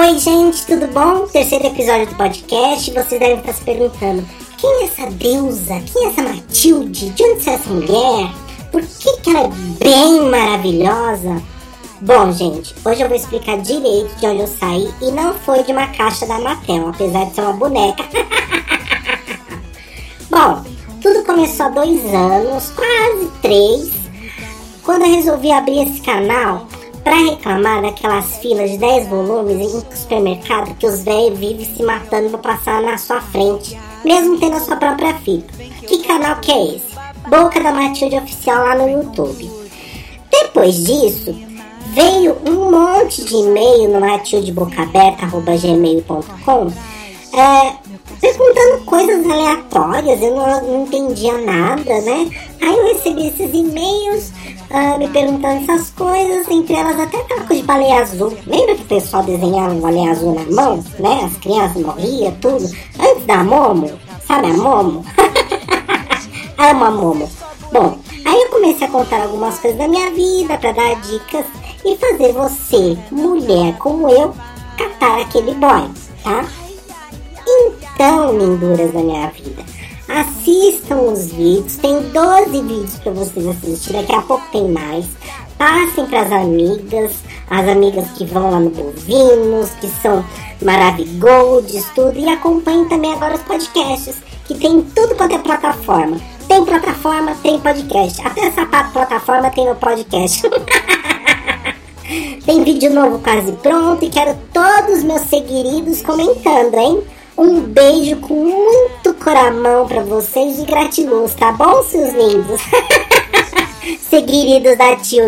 Oi, gente, tudo bom? Terceiro episódio do podcast. Vocês devem estar se perguntando: quem é essa deusa? Quem é essa Matilde? De onde é essa mulher? Por que, que ela é bem maravilhosa? Bom, gente, hoje eu vou explicar direito de onde eu saí e não foi de uma caixa da Mattel, apesar de ser uma boneca. Bom, tudo começou há dois anos, quase três, quando eu resolvi abrir esse canal para reclamar daquelas filas de 10 volumes em supermercado que os velhos vivem se matando para passar na sua frente, mesmo tendo a sua própria fila. Que canal que é esse? Boca da Matilde Oficial lá no YouTube. Depois disso, veio um monte de e-mail no matilde.bocaberta.gmail.com é, perguntando coisas aleatórias, eu não, não, entendia nada, né? Aí eu recebi esses e-mails uh, me perguntando essas coisas, entre elas até aquela coisa de baleia azul. Lembra que o pessoal desenhava um baleia azul na mão, né? As crianças morriam, tudo. Antes da Momo, sabe a Momo? Amo a Momo. Bom, aí eu comecei a contar algumas coisas da minha vida para dar dicas e fazer você, mulher como eu, catar aquele boy, tá? Então, linduras da minha vida, assistam os vídeos, tem 12 vídeos para vocês assistirem, daqui a pouco tem mais. Passem para as amigas, as amigas que vão lá no Bovinos, que são Maravigolds, tudo, e acompanhem também agora os podcasts, que tem tudo quanto é plataforma. Tem plataforma, tem podcast. Até essa plataforma tem no podcast. tem vídeo novo quase pronto e quero todos os meus seguidos comentando, hein? Um beijo com muito coramão para vocês e gratiluz, tá bom, seus lindos? Seguidos da tio.